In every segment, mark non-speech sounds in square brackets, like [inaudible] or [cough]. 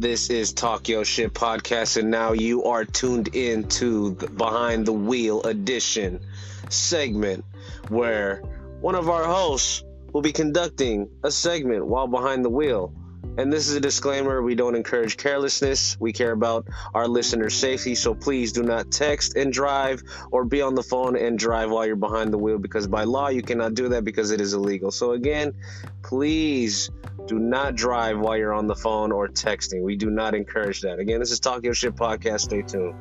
This is Talk Yo Shit podcast, and now you are tuned in to the Behind the Wheel edition segment where one of our hosts will be conducting a segment while behind the wheel. And this is a disclaimer we don't encourage carelessness. We care about our listeners' safety, so please do not text and drive or be on the phone and drive while you're behind the wheel because by law you cannot do that because it is illegal. So, again, please do not drive while you're on the phone or texting. We do not encourage that. Again, this is Talk Your Shit Podcast. Stay tuned.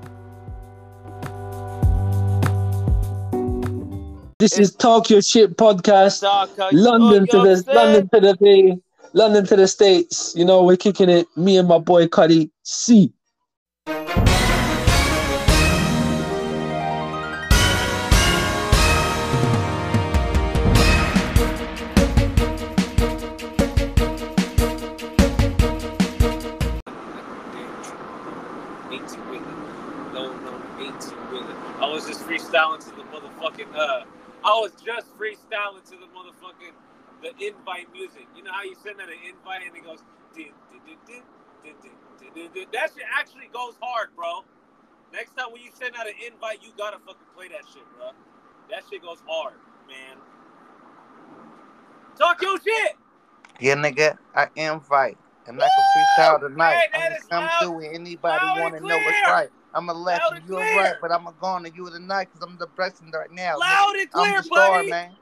This is Talk Your Shit podcast. Talk, London to the yo, London to the Bay, London to the States. You know, we're kicking it. Me and my boy Cuddie C. freestyling to the motherfucking. Uh, I was just freestyling to the motherfucking the invite music. You know how you send out an invite and it goes, din, din, din, that shit actually goes hard, bro. Next time when you send out an invite, you gotta fucking play that shit, bro. That shit goes hard, man. Talk your shit. Yeah, nigga, I invite. And I can freestyle tonight. Hey, I'm gonna come loud, through anybody wanna know what's right. I'm gonna and you're right, but I'm gonna go on to you tonight because I'm depressing right now. Loud and clear, I'm the star, buddy. man.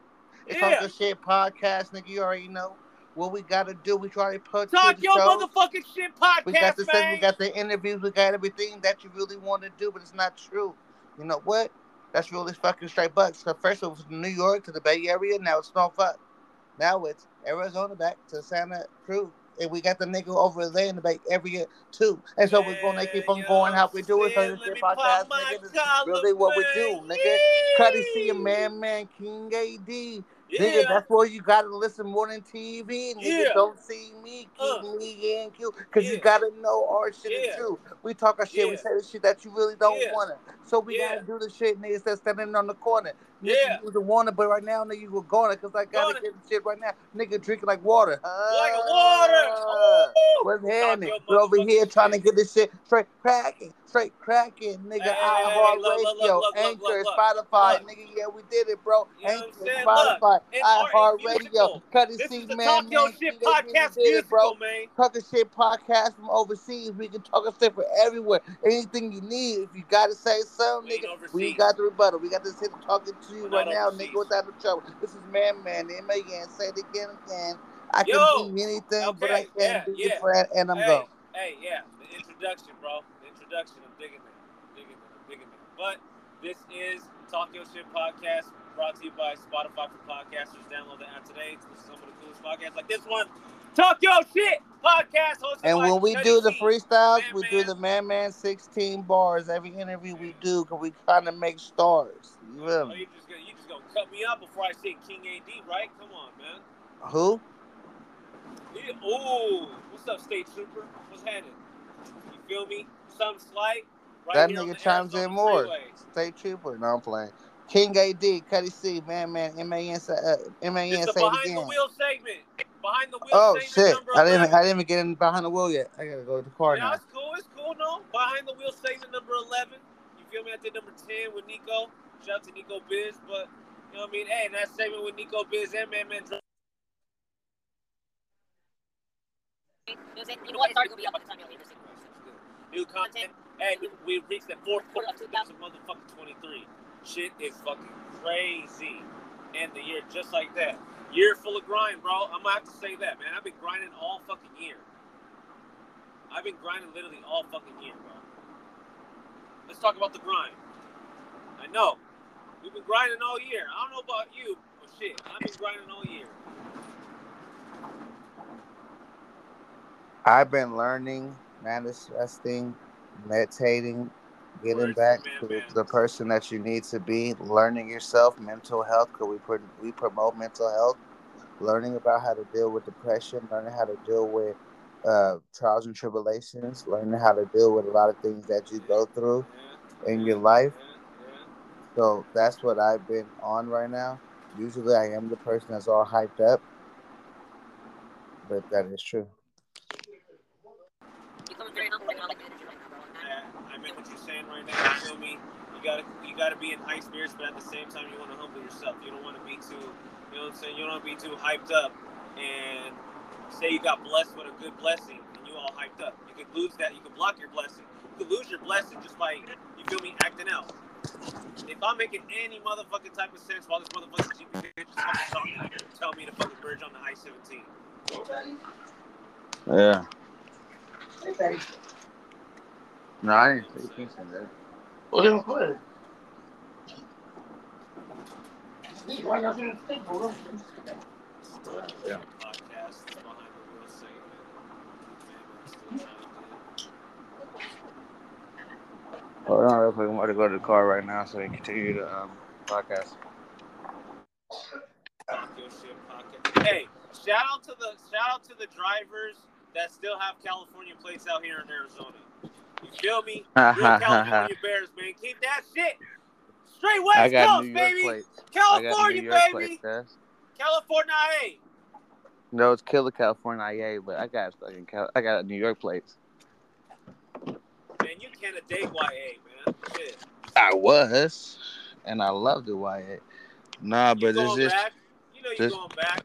It's Yeah. on the shit podcast, nigga. You already know what we gotta do. We try to put Talk your show. motherfucking shit podcast, We got the thing, we got the interviews, we got everything that you really want to do, but it's not true. You know what? That's really fucking straight bucks. So first it was New York to the Bay Area, now it's no fuck. Now it's Arizona back to Santa Cruz. And we got the nigga over there in the Bay Area too. And so we're gonna keep on going how we do it. So this shit podcast, nigga, is really what we do, nigga. Cuddie C a man, man, King AD. Yeah. Nigga, that's why you gotta listen more than TV. Nigga, Yeah. don't see me, keep Uh. me in queue. Cause Yeah. you gotta know our shit true. We talk our shit, we say the shit that you really don't wanna. So we gotta do the shit, niggas that's standing on the corner. Yeah. you was wanna, but right now, nigga, you were going cause I gotta get the shit right now. Nigga drinking like water. Like Ah. water. What's happening? We're over here trying to get this shit straight cracking, straight cracking, nigga. Hey, hey, hey, iHeart look, look, look, Radio, look, look, Anchor, look, Spotify, look. nigga. Yeah, we did it, bro. You Anchor. Spotify, Look, and our iHeart Radio, musical. Cuddie This C, is the man, Talk Your. Shit podcast did it, bro. man. Talking shit podcast from overseas. We can talk a shit from everywhere. Anything you need. If you gotta say something, nigga, we got the rebuttal. We got this shit talking to you right now, nigga, without the trouble. This is man, man, M A N. Say it again, again. I can Yo, be anything, but I can't yeah, be yeah. friend, and I'm hey, gone. hey, yeah, the introduction, bro. The introduction. I'm digging it. I'm digging it. I'm digging it. But this is Talk Your Shit podcast brought to you by Spotify for podcasters. Download the app today to listen to some of the coolest podcasts like this one. Talk Your Shit podcast And when we do the freestyles, Man, we man. do the man man 16 bars. Every interview we do, because we kind of make stars. You feel Oh, you just gonna you just gonna cut me out before I say King AD, right? Come on, man. Who? Yeah. Ooh, what's up, State Trooper? What's happening? You feel me? Something slight. Right that nigga chimes in more. freeway. State Trooper. No, I'm playing. King AD, Cuddie C, man man, M A N, M A It's N, the behind the wheel segment. Behind the wheel Oh shit! number I didn't, 11. I didn't even get in behind the wheel yet. I gotta go to the car yeah, now. it's cool. It's cool, no? Behind the wheel segment number 11. You feel me? I did number 10 with Nico. Shout out to Nico Biz. But, you know what I mean? Hey, that segment with Nico Biz and Man Man. You know what? It's already gonna be up by the time. New content. Hey, we, we reached the fourth quarter of 2023. Shit is fucking crazy. And the year just like that. Year full of grind, bro. I'm gonna have to say that, man. I've been grinding all fucking year. I've been grinding literally all fucking year, bro. Let's talk about the grind. I know. We've been grinding all year. I don't know about you, but shit, I've been grinding all year. I've been learning, manifesting, meditating, getting back to the person that you need to be, learning yourself, mental health, because we, pro- we promote mental health, learning about how to deal with depression, learning how to deal with uh, trials and tribulations, learning how to deal with a lot of things that you go through in your life. So that's what I've been on right now. Usually I am the person that's all hyped up, but that is true. You coming understand what you're saying right now. You feel me? You gotta you gotta be in high spirits, but at the same time, you want to humble yourself. You don't want to be too, you know what I'm saying? You don't want to be too hyped up and say you got blessed with a good blessing and you all hyped up. You could lose that. You could block your blessing. You could lose your blessing just by you feel me acting out. If I'm making any motherfucking type of sense while this motherfucking GP bitch is fucking talking, tell me to fucking merge on the I-17. Yeah. No, I didn't say Kingston there. Well, then what? Yeah. Podcast behind the wheel segment. Man, I'm still trying to Hold on real quick. I'm about to go to the car right now so we can continue the um, podcast. Talk your shit podcast. Hey, shout out to the shout out to the drivers that still have California plates out here in Arizona. You feel me? Real California Bears, man. Keep that shit straight West Coast, baby. plates. California, baby. plates, yes. California, A. No, it's Killer California IA, but I got fucking Cal- I got New York plates. Man, you can't a date YA, man. Shit. I was, and I loved the YA. Nah, You but going is back? You know you this- going back.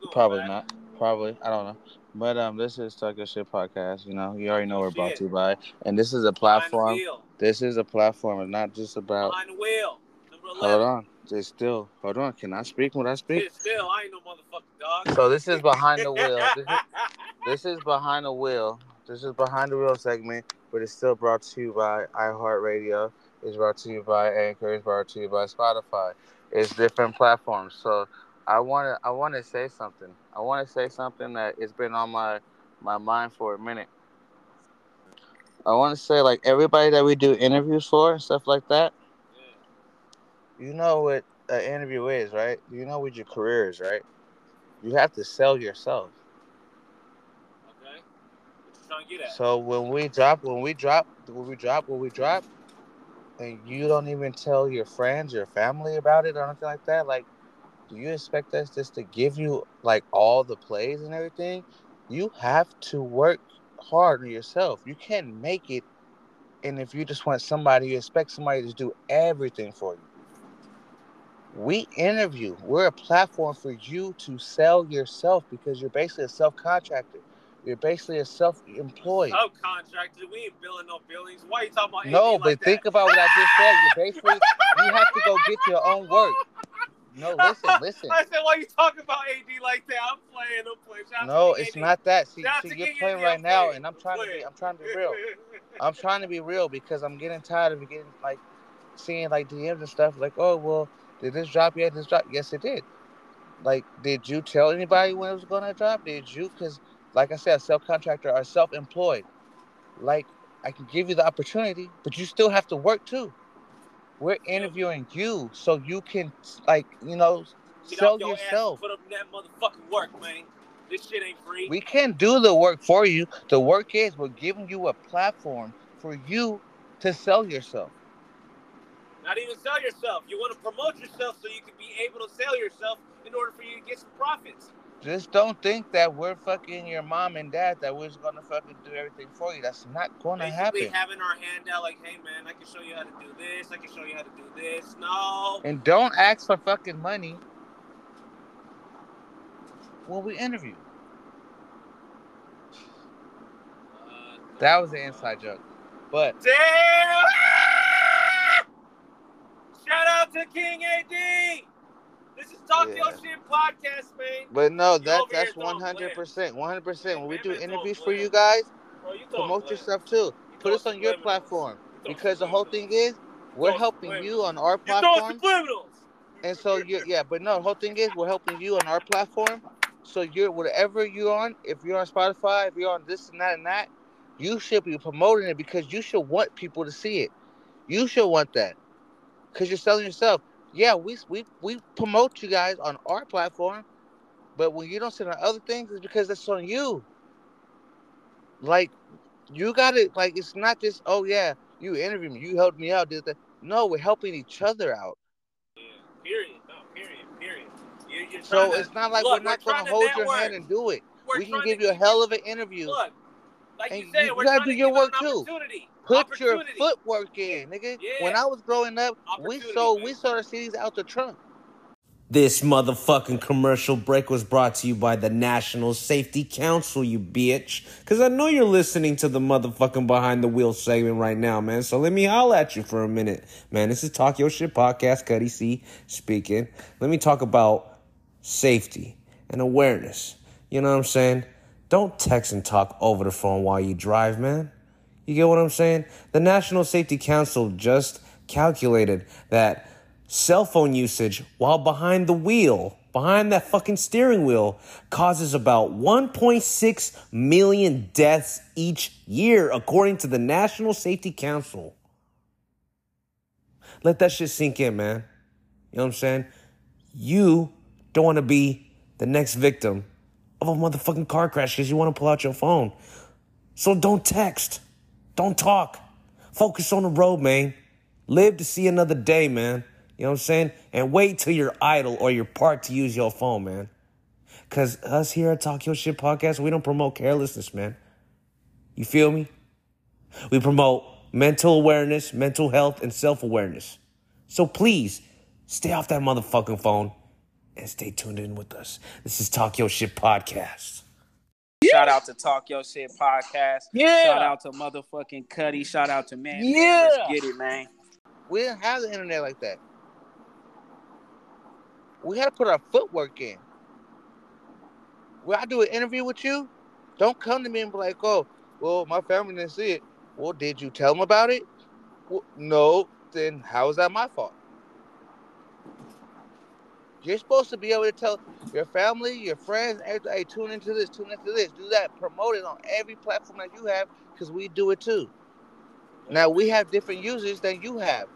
Going probably back. not. Probably, I don't know. But um, this is Talk Your Shit podcast. You know, you already know we're brought to you by, and this is a platform. This is a platform. It's not just about. Behind the wheel. Hold on, just still. Hold on. Can I speak when I speak? Still, I ain't no motherfucking dog. So this is behind the wheel. [laughs] This is, this is behind the wheel. This is behind the wheel segment, but it's still brought to you by iHeartRadio. It's brought to you by Anchor. It's brought to you by Spotify. It's different platforms. So I want to I want to say something. I want to say something that it's been on my my mind for a minute. I want to say like everybody that we do interviews for and stuff like that. You know what an interview is, right? You know what your career is, right? You have to sell yourself. Okay. What you get at? So when we drop, when we drop, when we drop, when we drop, and you don't even tell your friends, your family about it or anything like that, like, do you expect us just to give you like all the plays and everything? You have to work hard on yourself. You can't make it, and if you just want somebody, you expect somebody to do everything for you. We interview. We're a platform for you to sell yourself because you're basically a self-contractor. You're basically a self-employed. Subcontracted. We ain't billing no billings. Why are you talking about No, but like think about what I just said. You basically you have to go get your own work. No, [laughs] listen, listen. I said, why you talking about AD like that? I'm playing. I'm playing. Shout No, it's AD. not that. See, Shout see you're playing AD, right I'm now, playing. and I'm trying to be. I'm trying to be real. [laughs] I'm trying to be real because I'm getting tired of getting like seeing like DMs and stuff. Like, oh well, did this drop yet? This drop? Yes, it did. Like, did you tell anybody when it was gonna drop? Did you? Because, like I said, self contractor or self employed. Like, I can give you the opportunity, but you still have to work too. We're interviewing you so you can like you know Get sell your yourself. Put up that motherfucking work, man. This shit ain't free. We can't do the work for you. The work is we're giving you a platform for you to sell yourself. Not even sell yourself. You want to promote yourself so you can be able to sell yourself in order for you to get some profits. Just don't think that we're fucking your mom and dad that we're just gonna fucking do everything for you. That's not gonna Basically happen. having our hand out like, hey man, I can show you how to do this. I can show you how to do this. No. And don't ask for fucking money when we interview. Uh, That was an inside joke. But Damn! [laughs] Shout out to King AD. This is Talk Your Shit podcast, man. but no, that that's one hundred percent, one hundred percent. When we do interviews for you guys, Bro, you promote yourself too. You Put us on your platform You because the whole thing is we're helping you on our platform. And so you yeah, but no, the whole thing is we're helping you on our platform. So you're whatever you're on, if you're on Spotify, if you're on this and that and that, you should be promoting it because you should want people to see it. You should want that. Cause you're selling yourself. Yeah, we we we promote you guys on our platform, but when you don't sit on other things, it's because it's on you. Like you got it. Like it's not just oh yeah, you interviewed me, you helped me out, did that. No, we're helping each other out. Yeah, period. No, period. Period. You, you're So to- it's not like look, we're not going to hold your hand and do it. We're we can give you a hell of an interview. Look, like And you said, you we're gotta trying do to your give work, an too. Opportunity. Put your footwork in, nigga. Yeah. When I was growing up, we Opportunity, sold man. we sold our CDs out the trunk. This motherfucking commercial break was brought to you by the National Safety Council, you bitch. Cause I know you're listening to the motherfucking behind the wheel segment right now, man. So let me holler at you for a minute. Man, this is Talk Your Shit Podcast, Cuddie C speaking. Let me talk about safety and awareness. You know what I'm saying? Don't text and talk over the phone while you drive, man. You get what I'm saying? The National Safety Council just calculated that cell phone usage while behind the wheel, behind that fucking steering wheel, causes about 1.6 million deaths each year, according to the National Safety Council. Let that shit sink in, man. You know what I'm saying? You don't want to be the next victim of a motherfucking car crash because you want to pull out your phone. So don't text. Don't talk. Focus on the road, man. Live to see another day, man. You know what I'm saying? And wait till you're idle or you're parked to use your phone, man. Cause us here at Talk Your Shit Podcast, we don't promote carelessness, man. You feel me? We promote mental awareness, mental health, and self-awareness. So please, stay off that motherfucking phone and stay tuned in with us. This is Talk Your Shit Podcast. Shout out to Talk Your Shit podcast. Yeah. Shout out to motherfucking Cuddie. Shout out to Man. Yeah. Man. Let's get it, man. We didn't have the internet like that. We had to put our footwork in. When I do an interview with you, don't come to me and be like, "Oh, well, my family didn't see it." Well, did you tell them about it? Well, no. Then how is that my fault? You're supposed to be able to tell your family, your friends, everybody, hey, tune into this, tune into this, do that, promote it on every platform that you have, because we do it too. Now we have different users than you have.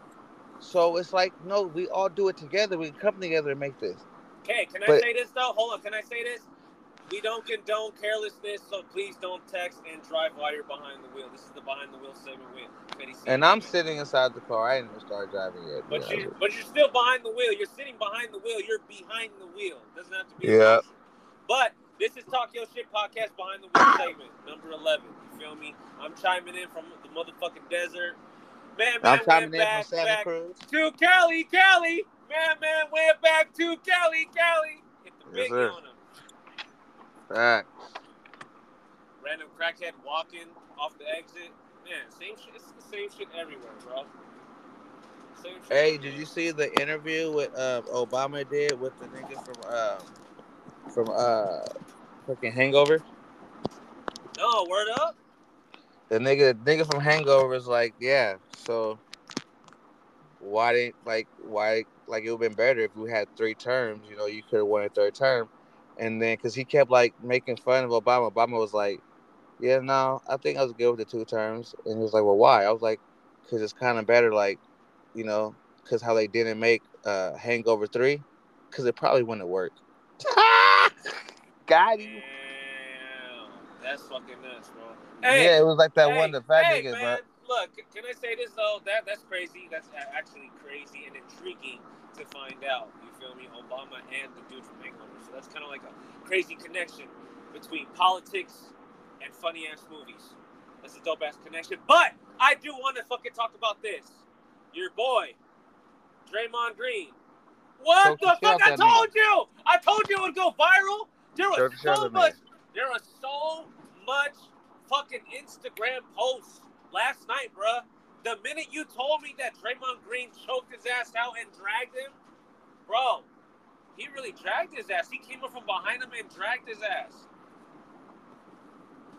So it's like, no, we all do it together. We come together and make this. Okay, can I But- say this though? Hold on, can I say this? We don't condone carelessness, so please don't text and drive while you're behind the wheel. This is the behind the wheel segment with And I'm sitting inside the car. I didn't even start driving yet. But you, but you're still behind the wheel. You're sitting behind the wheel. You're behind the wheel. Doesn't have to be. Yeah. But this is Talk Your Shit podcast behind the wheel segment number eleven. You feel me? I'm chiming in from the motherfucking desert. Man, man, I'm chiming in back, from Santa back Cruz. to Cali, Cali. Man, man, we're back to Cali, Cali. Hit the Yes, biggie sir. on him. Right. Random crackhead walking off the exit. Man, same shit. It's the same shit everywhere, bro. Same shit. Hey, did you see the interview with uh, Obama did with the nigga from uh, from uh, fucking Hangover? No, word up. The nigga, nigga from Hangover is like, yeah. So why didn't like why like it would have been better if we had three terms? You know, you could have won a third term, and then because he kept like making fun of Obama, Obama was like, yeah, no, I think I was good with the two terms, and he was like, well, why? I was like, because it's kind of better, like, you know, because how they didn't make uh Hangover three, because it probably wouldn't work. [laughs] Got him. Damn, that's fucking nuts, bro. yeah, it was like that hey, one, the fat hey, niggas, bro. Look, can I say this though? That that's crazy. That's actually crazy and intriguing to find out. You feel me? Obama and the dude from England. So that's kind of like a crazy connection between politics and funny ass movies. That's a dope ass connection. But I do want to fucking talk about this. Your boy, Draymond Green. What the fuck? I told you. I told you it would go viral. There was so much. There was so much fucking Instagram posts last night, bruh. The minute you told me that Draymond Green choked his ass out and dragged him, bro, he really dragged his ass. He came up from behind him and dragged his ass.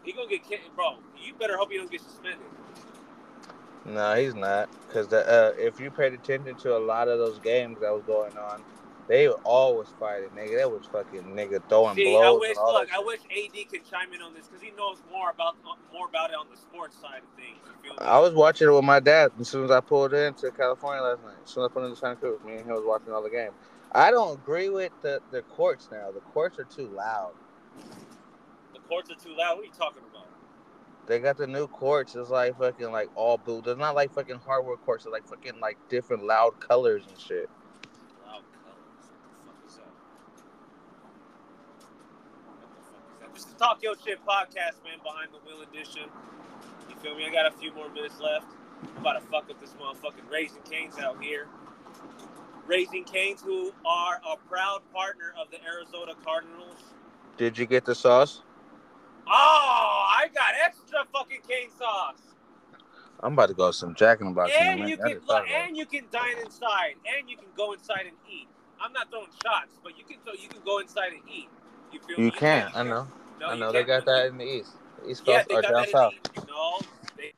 He gonna get kicked, bro. You better hope he don't get suspended. No, he's not. Because uh, if you paid attention to a lot of those games that was going on, they all was fighting, nigga. That was fucking nigga throwing See, blows I wish. Look, I wish AD could chime in on this because he knows more about more about it on the sports side of things. You feel me? I was watching it with my dad as soon as I pulled into California last night. As soon as I pulled into Santa Cruz, me and him was watching all the game. I don't agree with the, the courts now. The courts are too loud. the courts are too loud. What are you talking about? They got the new courts. It's like fucking like all blue. They're not like fucking hardwood courts. They're like fucking like different loud colors and shit. Loud colors. What the fuck is that? What the fuck is that? This is Talk Your Shit podcast, man. Behind the Wheel edition. You feel me? I got a few more minutes left. I'm about to fuck up this motherfucking Raising Cane's out here. Raising Cane's, who are a proud partner of the Arizona Cardinals. Did you get the sauce? Oh, I got extra fucking cane sauce. I'm about to go some Jack in the Box. And you can just thought about it. and you can dine inside, and you can go inside and eat. I'm not throwing shots, but you can so you can go inside and eat. You feel me? You can. I know. No, I know. They got that in the East. East Coast they or down south. in the, no, they,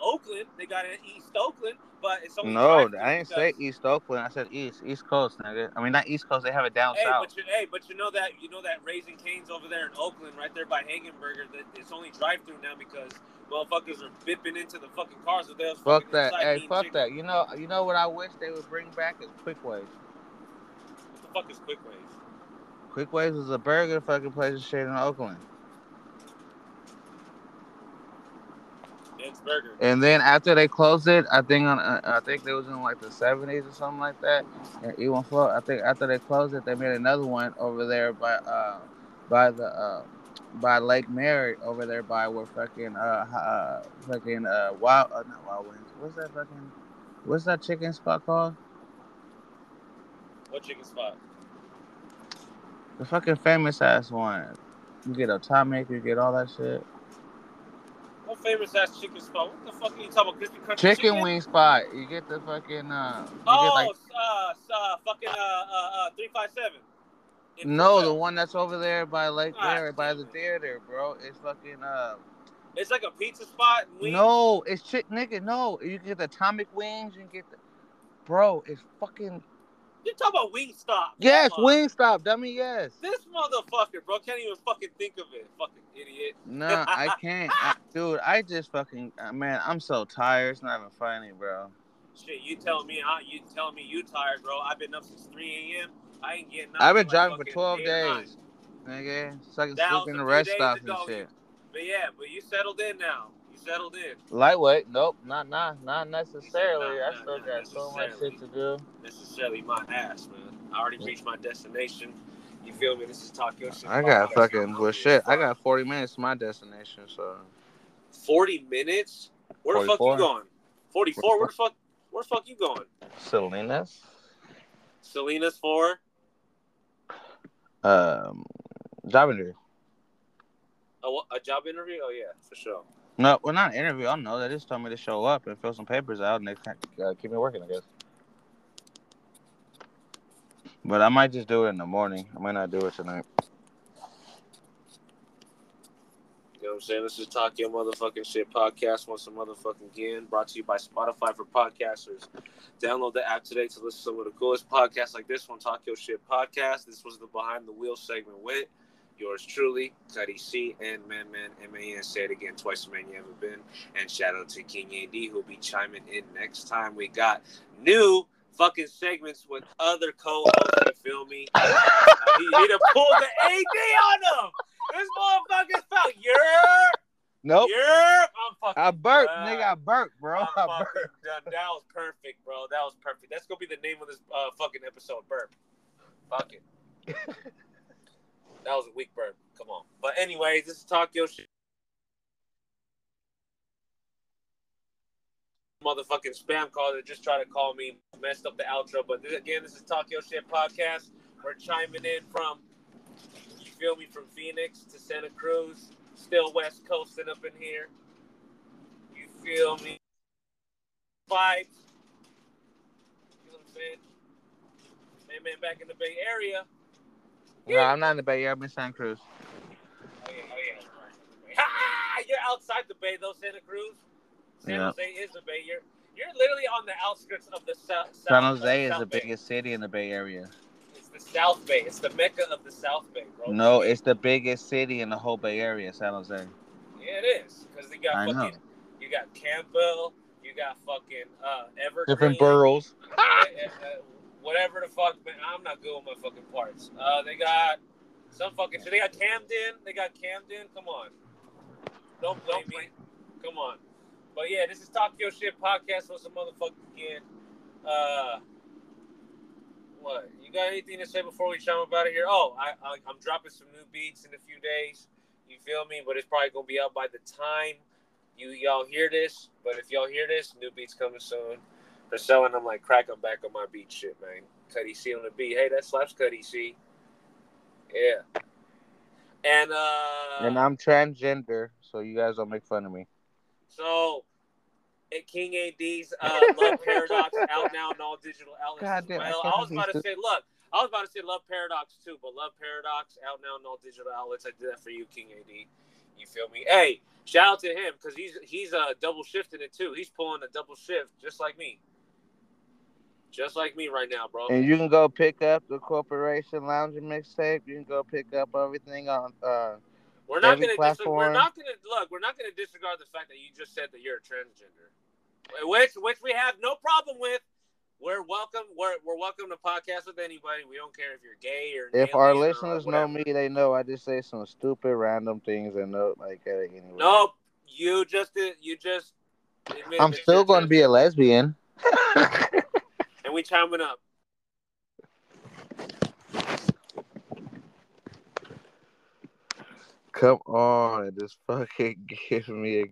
Oakland. They got it in East Oakland, but it's only No, I didn't say East Oakland. I said East, East Coast, nigga. I mean, not East Coast. They have it down Hey, south. but you, hey, but you know that you know that Raising Cane's over there in Oakland, right there by Hegenberger, that it's only drive-through now because motherfuckers are bipping into the fucking cars with their Fuck fucking that. Hey, fuck chicken. that. You know, you know what I wish they would bring back is Kwik Ways. What the fuck is Kwik Ways? Kwik Ways was a burger fucking place and shit in Oakland. Burger. And then after they closed it, I think on uh, I think it was in like the seventies or something like that. And E1 Flow. I think after they closed it, they made another one over there by uh by the uh by Lake Merritt over there by where fucking uh, uh fucking uh wild uh, not Wild Wings. What's that fucking what's that chicken spot called? What chicken spot? The fucking famous ass one. You get atomic, you get all that shit. What famous ass chicken spot? What the fuck are you talking about? Crispy Country Chicken wing spot. You get the fucking uh. You Oh, get like uh, uh, fucking uh, uh, uh, three five seven. No, the one that's over there by Lake Ah, Mary, by the theater, bro. It's fucking uh. It's like a pizza spot. and wings. No, it's chick nigga. No, you can get the atomic wings. You can get the. Bro, it's fucking. You're talking about Wingstop. Yes, on. Wingstop, dummy. Yes. This motherfucker, bro, can't even fucking think of it. Fucking idiot. No, I [laughs] can't, I, dude. I just fucking uh, man. I'm so tired. It's not even funny, bro. Shit, you tell me, huh? You telling me you tired, bro? I've been up since 3 a.m. I ain't getting. I've been driving for 12 8 or 9. days, nigga. So I can sleep in the rest stops and shit. But yeah, but you settled in now. Settled in. Lightweight? Nope, not not not necessarily. Not- I still not got so much shit to do. Necessarily my ass, man. I already reached my destination. You feel me? This is Talk Your Shit. I got fucking well shit. I got 40 minutes to my destination, so 40 minutes? Where the fuck 44. you going? 44? Where the fuck? Where the fuck you going? Salinas. Selena's for? Um, job interview. A, a job interview? Oh yeah, for sure. No, well, not an interview. I don't know. They just told me to show up and fill some papers out, and they uh, keep me working. I guess. But I might just do it in the morning. I might not do it tonight. You know what I'm saying? This is Talk Your Motherfucking Shit podcast once a motherfucking again. Brought to you by Spotify for podcasters. Download the app today to listen to some of the coolest podcasts like this one, Talk Your Shit podcast. This was the Behind the Wheel segment with yours truly, Cuddie C and Man Man M-A-N. Say it again twice, the man, you haven't been. And shout out to King AD who'll be chiming in next time. We got new fucking segments with other co-hosts, you feel me? Uh, [laughs] he, he done pulled the AD on him! This motherfucker's felt. You're, Nope. you're. I'm fucking. I burped, done. nigga. I burped, bro. I'm [laughs] I burped. done. That was perfect, bro. That was perfect. That's gonna be the name of this uh, fucking episode. Burp. Fuck it. [laughs] that was a weak burp. Come on. But anyways, this is Talk Your Shit. Motherfucking spam call that just tried to call me, messed up the outro. But this, again, this is Talk Your Shit podcast. We're chiming in from, you feel me, from Phoenix to Santa Cruz, still West Coasting up in here. You feel me? Vibes. You know what I'm saying? Man, man, back in the Bay Area. No, I'm not in the Bay Area. I'm in Santa Cruz. Oh yeah, oh yeah. Ha! You're outside the Bay though, Santa Cruz. San Yeah. Jose is the Bay. You're you're literally on the outskirts of the south. San Jose is the Bay. biggest city in the Bay Area. It's the South Bay. It's the mecca of the South Bay, bro. No, it's the biggest city in the whole Bay Area, San Jose. Yeah, it is because you got I know. you got Campbell, you got fucking uh, Evergreen, Different boroughs. uh, uh, whatever the fuck. Man, I'm not good with my fucking parts. Uh, they got some fucking. So they got Camden. They got Camden. Come on, don't blame me. Come on. But yeah, this is Talk Your Shit podcast with some motherfucking again. Uh, what? You got anything to say before we chime up out of here? Oh, I, I I'm dropping some new beats in a few days. You feel me? But it's probably gonna be out by the time you y'all hear this, but if y'all hear this, new beats coming soon. They're selling them like crack. I'm back on my beat shit, man. Cuddie C on the beat. Hey, that slaps Cuddie C. Yeah. And uh and I'm transgender, so you guys don't make fun of me. so at King AD's uh, [laughs] Love Paradox out now on all digital outlets God damn, I well. can't I was about to say, look, I was about to say Love Paradox too, but Love Paradox out now on all digital outlets. I did that for you, King AD. You feel me? Hey, shout out to him because he's he's uh double shifting it too. He's pulling a double shift just like me, just like me right now, bro. And you can go pick up the Corporation Lounge mixtape. You can go pick up everything on. Uh, We're not gonna dis- we're not gonna look. We're not gonna disregard the fact that you just said that you're a transgender, which which we have no problem with. We're welcome. We're, we're welcome to podcast with anybody. We don't care if you're gay or if our listeners know me, they know I just say some stupid random things and no like uh, anyway. Nope. You just. You just. I'm still going to be a lesbian. [laughs] And we chiming up. Come on, just fucking [laughs] give me a